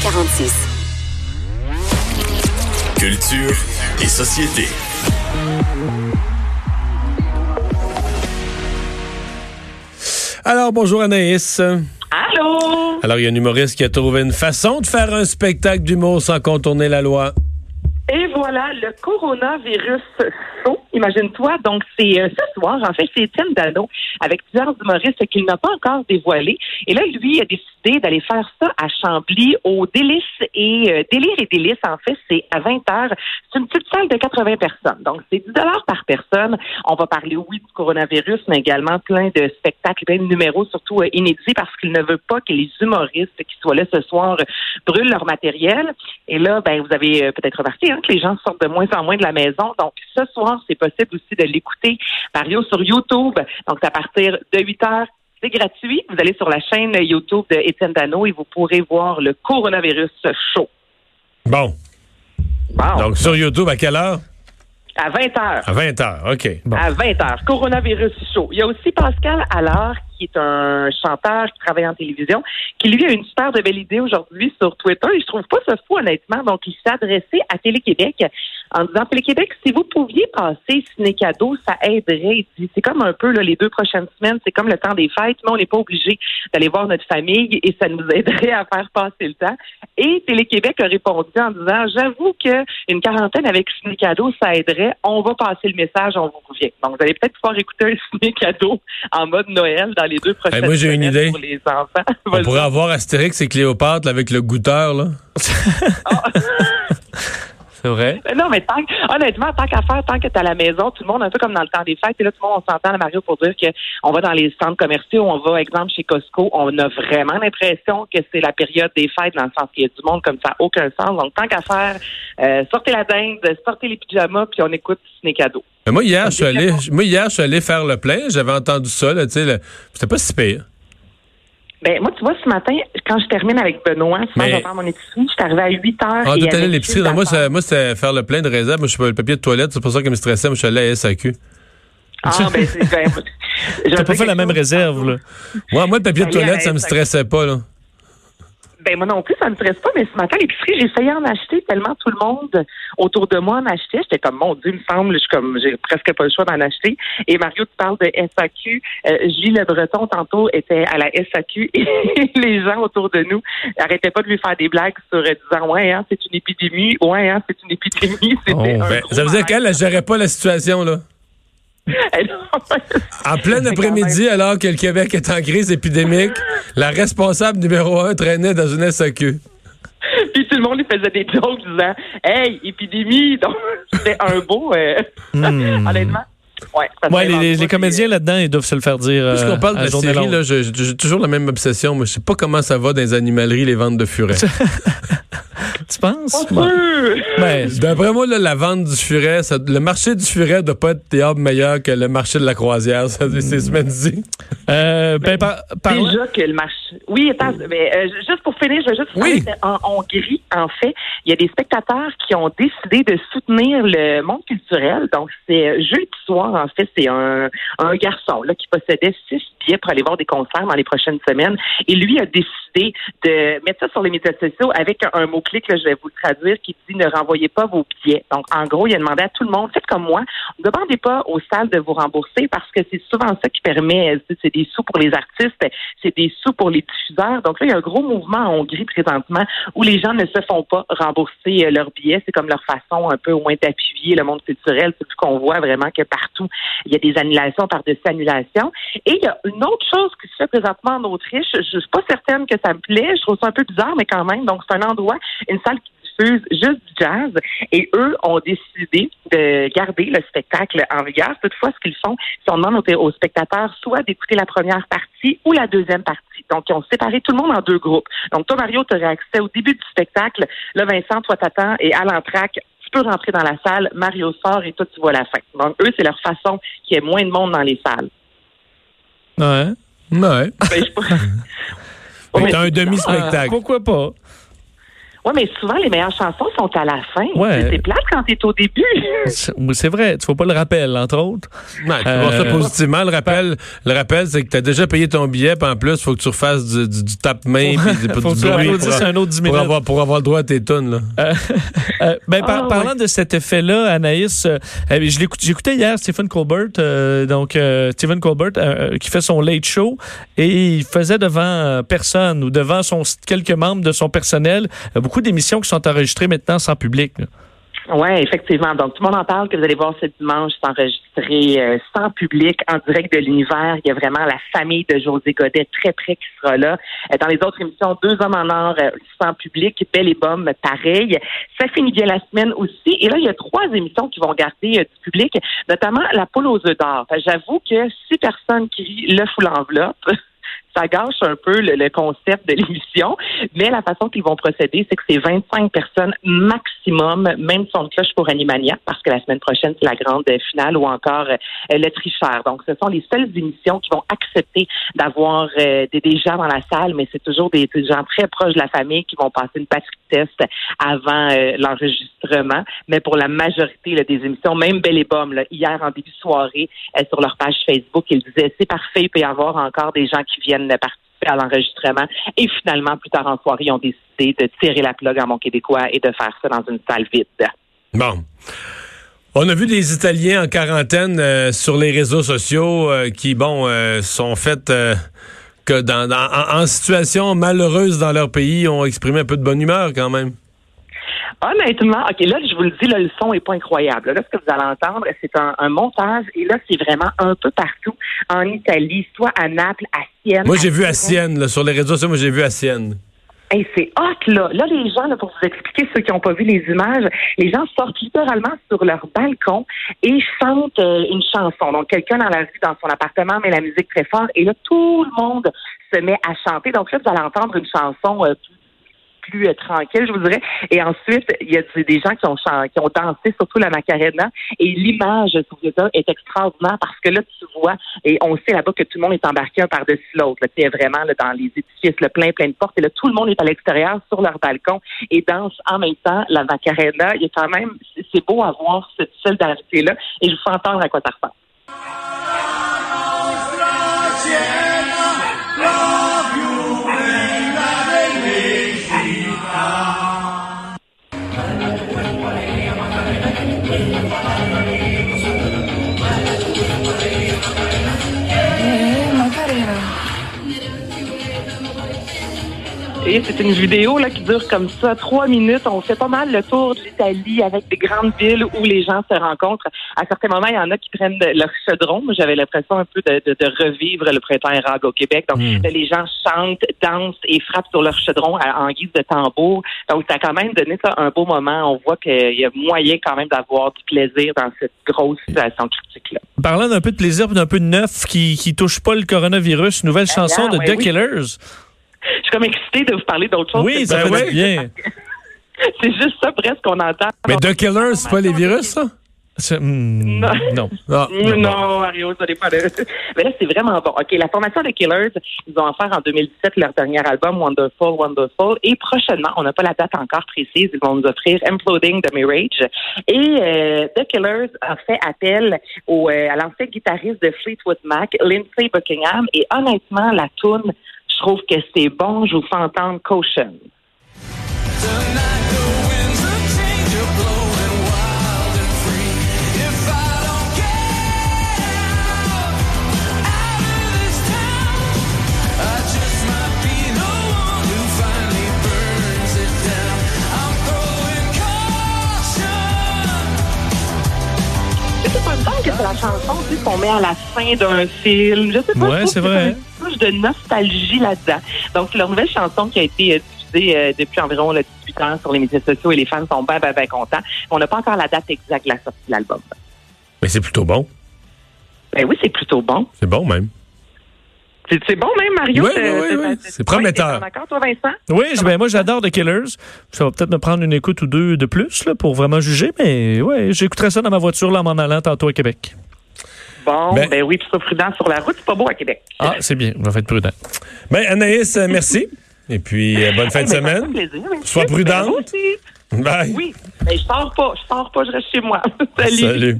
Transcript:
346. Culture et société. Alors, bonjour Anaïs. Allô? Alors, il y a un humoriste qui a trouvé une façon de faire un spectacle d'humour sans contourner la loi. Et voilà, le coronavirus saut, imagine-toi. Donc, c'est euh, ce soir, en fait, c'est Étienne Dano avec plusieurs humoristes qu'il n'a pas encore dévoilé. Et là, lui a décidé d'aller faire ça à Chambly, au Délice et euh, Délire et Délice, en fait, c'est à 20 heures. C'est une petite salle de 80 personnes. Donc, c'est 10 dollars par personne. On va parler, oui, du coronavirus, mais également plein de spectacles, plein de numéros, surtout euh, inédits, parce qu'il ne veut pas que les humoristes qui soient là ce soir brûlent leur matériel. Et là, ben, vous avez euh, peut-être remarqué hein, que les gens sortent de moins en moins de la maison. Donc, ce soir, c'est possible aussi de l'écouter, Mario, sur YouTube. Donc, c'est à partir de 8 heures. C'est gratuit. Vous allez sur la chaîne YouTube de Étienne Dano et vous pourrez voir le coronavirus show. Bon. Bon. Donc, sur YouTube, à quelle heure? à 20 heures. À 20 heures, OK. Bon. À 20 heures. Coronavirus show. Il y a aussi Pascal Allard, qui est un chanteur qui travaille en télévision, qui lui a une super belle idée aujourd'hui sur Twitter. Et je trouve pas ça fou, honnêtement. Donc, il s'est adressé à Télé-Québec en disant, Télé-Québec, si vous pouviez passer ciné cadeau, ça aiderait. C'est comme un peu les deux prochaines semaines, c'est comme le temps des fêtes, mais on n'est pas obligé d'aller voir notre famille et ça nous aiderait à faire passer le temps. Et Télé-Québec a répondu en disant, j'avoue que une quarantaine avec ciné cadeau, ça aiderait. On va passer le message, on vous revient. Donc, vous allez peut-être pouvoir écouter un ciné cadeau en mode Noël dans les deux prochaines Hey, moi, j'ai une idée. pour les enfants. On pourrait avoir Astérix et Cléopâtre avec le goûteur, là. C'est vrai? Non, mais tant, que- honnêtement, tant qu'à faire, tant que tu à la maison, tout le monde, un peu comme dans le temps des fêtes, et là, tout le monde, on s'entend, Mario, pour dire qu'on va dans les centres commerciaux, on va, exemple, chez Costco, on a vraiment l'impression que c'est la période des fêtes, dans le sens qu'il y a du monde comme ça, aucun sens. Donc, tant qu'à faire, euh, sortez la dinde, sortez les pyjamas, puis on écoute Ciné Cadeau. Mais moi, hier, je suis allé, moi, hier, je suis allé faire le plein. J'avais entendu ça, là, tu sais. là. C'était pas si pire. Ben, moi, tu vois, ce matin, quand je termine avec Benoît, souvent, Mais- je vais faire mon épicerie, je suis arrivée à 8 heures. Ah, tout allé l'épicerie. Moi, c'était faire le plein de réserve. Moi, je suis pas le papier de toilette. C'est pour ça que je me stressais. Moi, je suis allé à SAQ. Ah, ben, c'est, ben, T'as pas fait la même réserve, là. Moi, moi, le papier de toilette, ça me stressait pas, là. Ben moi non plus, ça me stresse pas, mais ce matin, l'épicerie, j'ai essayé d'en acheter tellement tout le monde autour de moi en achetait. J'étais comme mon Dieu, il me semble, je suis comme j'ai presque pas le choix d'en acheter. Et Mario, tu parles de SAQ. Euh, Julie Le Breton, tantôt, était à la SAQ et les gens autour de nous arrêtaient pas de lui faire des blagues sur euh, disant Ouais, hein, c'est une épidémie, ouais, hein, c'est une épidémie. C'était Oh, Ben, ça veut dire qu'elle, elle gérait pas la situation, là. En plein après-midi, alors que le Québec est en crise épidémique, la responsable numéro un traînait dans une SAQ. Puis tout le monde lui faisait des jokes disant Hey, épidémie! Donc, c'était un beau. euh, Hmm. Honnêtement. Ouais, les, comédiens là-dedans, ils doivent se le faire dire. Puisqu'on euh, parle de la série, là, j'ai toujours la même obsession. Moi, je sais pas comment ça va dans les animaleries, les ventes de furets. Tu penses? Bon. Ben, D'après moi, là, la vente du furet, ça- le marché du furet doit pas être théâtre meilleur que le marché de la croisière. Ça, c'est ce dit. euh, ben, par- Déjà que le marché. Oui, attends, mais euh, juste pour finir, je veux juste Oui. en Hongrie, en fait, il y a des spectateurs qui ont décidé de soutenir le monde culturel. Donc, c'est euh, jeudi soir, en fait, c'est un, un garçon là, qui possédait six billets pour aller voir des concerts dans les prochaines semaines. Et lui a décidé de mettre ça sur les médias sociaux avec un, un mot-clic, je vais vous traduire, qui dit ne renvoyez pas vos billets. Donc, en gros, il a demandé à tout le monde, faites comme moi, ne demandez pas aux salles de vous rembourser parce que c'est souvent ça qui permet, c'est des sous pour les artistes, c'est des sous pour les diffuseurs. Donc là, il y a un gros mouvement en Hongrie présentement où les gens ne se font pas rembourser euh, leurs billets. C'est comme leur façon un peu moins d'appuyer le monde culturel. C'est plus qu'on voit vraiment que partout, il y a des annulations par-dessus annulations. Et il y a une autre chose qui se fait présentement en Autriche. Je suis pas certaine que ça me plaît. Je trouve ça un peu bizarre, mais quand même. Donc, c'est un endroit, une salle qui diffuse juste du jazz. Et eux ont décidé de garder le spectacle en vigueur. Toutefois, ce qu'ils font, c'est qu'on demande aux, aux spectateurs soit d'écouter la première partie ou la deuxième partie. Donc, ils ont séparé tout le monde en deux groupes. Donc, toi, Mario, tu aurais accès au début du spectacle. Là, Vincent, toi, t'attends. Et à l'entraque, tu peux rentrer dans la salle. Mario sort et toi, tu vois la fin. Donc, eux, c'est leur façon qu'il y ait moins de monde dans les salles. ouais. Ouais. Ben, je- T'as un c'est demi-spectacle. Ah, pourquoi pas? Oui, mais souvent, les meilleures chansons sont à la fin. Ouais. C'est plate quand t'es au début. C'est c'est vrai, tu vois pas le rappel, entre autres. Ouais, tu vois ça Euh, positivement. Le rappel, le rappel c'est que tu as déjà payé ton billet, puis en plus, il faut que tu refasses du, du, du tape-main, puis du, Faut bruit pour, un autre 10 pour minutes. avoir, pour avoir le droit à tes tunes. Là. Euh, euh, ben, par- Ah, parlant ouais. de cet effet-là, Anaïs, je l'écoute- j'écoutais hier Stephen Colbert, euh, donc euh, Stephen Colbert qui fait son late show et il faisait devant personne ou devant son quelques membres de son personnel euh, beaucoup d'émissions qui sont enregistrées maintenant sans public. Oui, effectivement. Donc, tout le monde en parle que vous allez voir ce dimanche, c'est enregistré euh, sans public, en direct de l'univers. Il y a vraiment la famille de José Godet très près qui sera là. Euh, dans les autres émissions, Deux hommes en or euh, sans public, Belle et Bomme, pareil. Ça finit bien la semaine aussi. Et là, il y a trois émissions qui vont garder du public, notamment La poule aux œufs d'or. J'avoue que si personne crie le fout l'enveloppe, ça gâche un peu le, le concept de l'émission, mais la façon qu'ils vont procéder, c'est que c'est 25 personnes maximum, même son cloche pour Animania, parce que la semaine prochaine, c'est la grande finale ou encore euh, le tricheur. Donc, ce sont les seules émissions qui vont accepter d'avoir euh, des, des gens dans la salle, mais c'est toujours des, des gens très proches de la famille qui vont passer une patrie test avant euh, l'enregistrement. Mais pour la majorité là, des émissions, même Belle et Bomme, là, hier en début de soirée, euh, sur leur page Facebook, ils disaient c'est parfait, il peut y avoir encore des gens qui viennent participer à l'enregistrement. Et finalement, plus tard en soirée, ils ont décidé de tirer la plug en mon québécois et de faire ça dans une salle vide. Bon. On a vu des Italiens en quarantaine euh, sur les réseaux sociaux euh, qui, bon, euh, sont faits que dans, dans- en, en situation malheureuse dans leur pays, ont exprimé un peu de bonne humeur quand même. Honnêtement, OK, là, je vous le dis, là, le son est pas incroyable. Là, ce que vous allez entendre, c'est un, un montage, et là, c'est vraiment un peu partout en Italie, soit à Naples, à Sienne. Moi, j'ai vu à. Sienne, là, sur les réseaux sociaux, moi, j'ai vu à Sienne. Hey, c'est hot, là. Là, les gens, là, pour vous expliquer, ceux qui n'ont pas vu les images, les gens sortent littéralement sur leur balcon et chantent euh, une chanson. Donc, quelqu'un dans la rue, dans son appartement, met la musique très fort et là, tout le monde se met à chanter. Donc là, vous allez entendre une chanson euh, plus euh, tranquille, je vous dirais. Et ensuite, il y a des gens qui ont, qui ont dansé, surtout la Macarena. Et l'image est extraordinaire parce que là, tu vois, et on sait là-bas que tout le monde est embarqué un par-dessus l'autre. Tu sais, vraiment dans les édifices, le plein, plein de portes. Et là, tout le monde est à l'extérieur sur leur balcon et danse en même temps la Macarena. Il y a quand même, c'est beau à voir cette solidarité-là. Et je vous fais entendre à quoi ça ressemble. Et c'est une vidéo là qui dure comme ça, trois minutes. On fait pas mal le tour de l'Italie avec des grandes villes où les gens se rencontrent. À certains moments, il y en a qui prennent leur chaudron. J'avais l'impression un peu de, de- de revivre le printemps érable au Québec. Donc, Mm. là, les gens chantent, dansent et frappent sur leur chaudron en guise de tambour. Donc, ça a quand même donné ça un beau moment. On voit qu'il y a moyen quand même d'avoir du plaisir dans cette grosse situation critique-là. Parlant d'un peu de plaisir d'un peu de neuf qui, qui touche pas le coronavirus, nouvelle Ah, chanson de ouais, The oui. Killers. Je suis comme excitée de vous parler d'autre chose. Oui, ça fait bien. C'est juste ça presque qu'on entend. Mais The Killers, c'est pas les virus, ça? Hmm, Non. non. Ah, Non, Mario, ça n'est pas de... Mais là, c'est vraiment bon. OK, la formation des Killers, ils ont offert en 2017 leur dernier album, Wonderful, Wonderful. Et prochainement, on n'a pas la date encore précise, ils vont nous offrir Imploding the Mirage. Et euh, The Killers a fait appel au, euh, à l'ancien guitariste de Fleetwood Mac, Lindsey Buckingham. Et honnêtement, la tune, je trouve que c'est bon. Je vous fais entendre Caution. Chanson tu sais, qu'on met à la fin d'un film. Je sais pas, Ouais, c'est vrai. une touche de nostalgie là-dedans. Donc, c'est leur nouvelle chanson qui a été euh, diffusée euh, depuis environ là, 18 ans sur les médias sociaux et les fans sont bien, bien, bien contents. On n'a pas encore la date exacte de la sortie de l'album. Mais c'est plutôt bon. Ben oui, c'est plutôt bon. C'est bon, même. C'est bon même, Mario? Oui, oui, oui, C'est prometteur. Ouais, t'es en accord, toi, Vincent? Oui, ben, moi j'adore The Killers. Ça va peut-être me prendre une écoute ou deux de plus là, pour vraiment juger, mais ouais, j'écouterai ça dans ma voiture là, en m'en allant tantôt à Québec. Bon, Ben- ben, oui, puis sois prudent sur la route, c'est pas beau à Québec. Ah, c'est bien, on va être prudent. Ben, Anaïs, euh, merci. Et puis, euh, bonne fin de semaine. plaisir. Sois prudente. Ben, aussi. Bye. Oui, mais je sors pas, je sors pas, je reste chez moi. Salut. Salut.